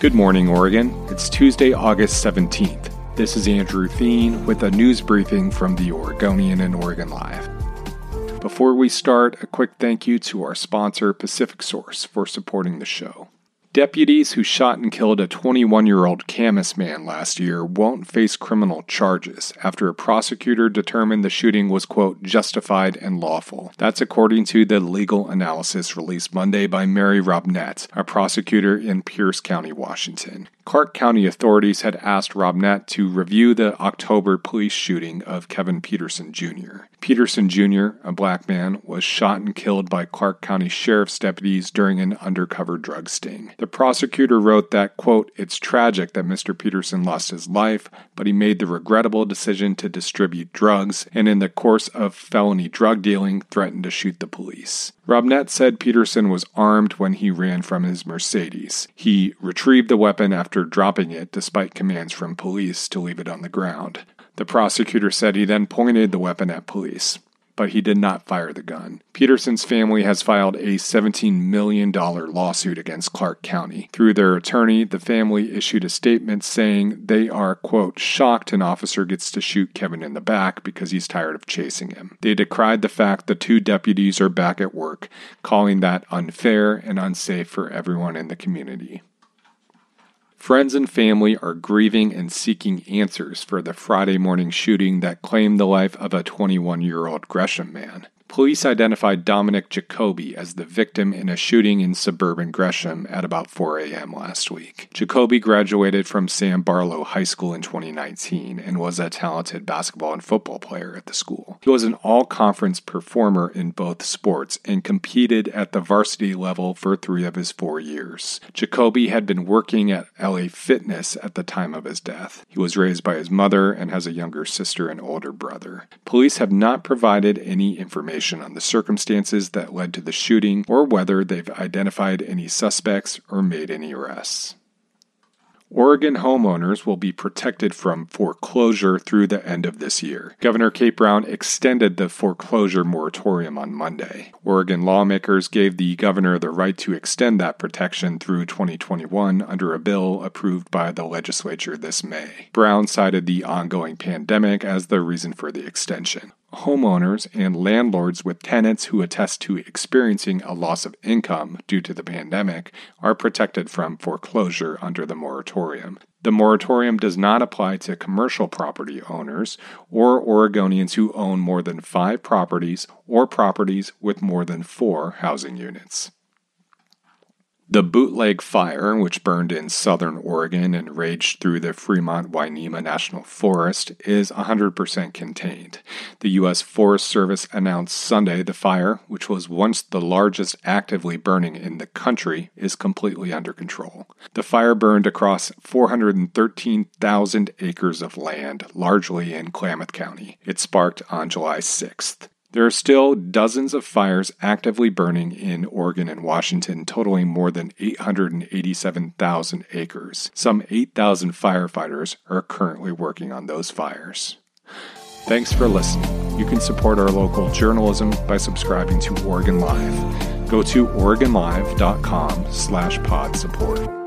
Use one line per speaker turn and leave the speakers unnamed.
Good morning, Oregon. It's Tuesday, August 17th. This is Andrew Theen with a news briefing from the Oregonian and Oregon Live. Before we start, a quick thank you to our sponsor, PacificSource, for supporting the show. Deputies who shot and killed a 21 year old Camas man last year won't face criminal charges after a prosecutor determined the shooting was, quote, justified and lawful. That's according to the legal analysis released Monday by Mary Robnett, a prosecutor in Pierce County, Washington. Clark County authorities had asked Robnett to review the October police shooting of Kevin Peterson Jr. Peterson Jr., a black man, was shot and killed by Clark County Sheriff's deputies during an undercover drug sting. The prosecutor wrote that, quote, It's tragic that Mr. Peterson lost his life, but he made the regrettable decision to distribute drugs and, in the course of felony drug dealing, threatened to shoot the police. Robnett said Peterson was armed when he ran from his Mercedes. He retrieved the weapon after dropping it despite commands from police to leave it on the ground. The prosecutor said he then pointed the weapon at police but he did not fire the gun. Peterson's family has filed a $17 million lawsuit against Clark County. Through their attorney, the family issued a statement saying they are, quote, shocked an officer gets to shoot Kevin in the back because he's tired of chasing him. They decried the fact the two deputies are back at work, calling that unfair and unsafe for everyone in the community. Friends and family are grieving and seeking answers for the Friday morning shooting that claimed the life of a 21 year old Gresham man. Police identified Dominic Jacoby as the victim in a shooting in suburban Gresham at about 4 a.m. last week. Jacoby graduated from Sam Barlow High School in 2019 and was a talented basketball and football player at the school. He was an all conference performer in both sports and competed at the varsity level for three of his four years. Jacoby had been working at LA Fitness at the time of his death. He was raised by his mother and has a younger sister and older brother. Police have not provided any information information on the circumstances that led to the shooting or whether they've identified any suspects or made any arrests. Oregon homeowners will be protected from foreclosure through the end of this year. Governor Kate Brown extended the foreclosure moratorium on Monday. Oregon lawmakers gave the governor the right to extend that protection through 2021 under a bill approved by the legislature this May. Brown cited the ongoing pandemic as the reason for the extension homeowners and landlords with tenants who attest to experiencing a loss of income due to the pandemic are protected from foreclosure under the moratorium. The moratorium does not apply to commercial property owners or Oregonians who own more than five properties or properties with more than four housing units. The bootleg fire, which burned in southern Oregon and raged through the Fremont Winema National Forest, is 100% contained. The U.S. Forest Service announced Sunday the fire, which was once the largest actively burning in the country, is completely under control. The fire burned across 413,000 acres of land, largely in Klamath County. It sparked on July 6th. There are still dozens of fires actively burning in Oregon and Washington, totaling more than 887,000 acres. Some 8,000 firefighters are currently working on those fires. Thanks for listening. You can support our local journalism by subscribing to Oregon Live. Go to OregonLive.com slash pod support.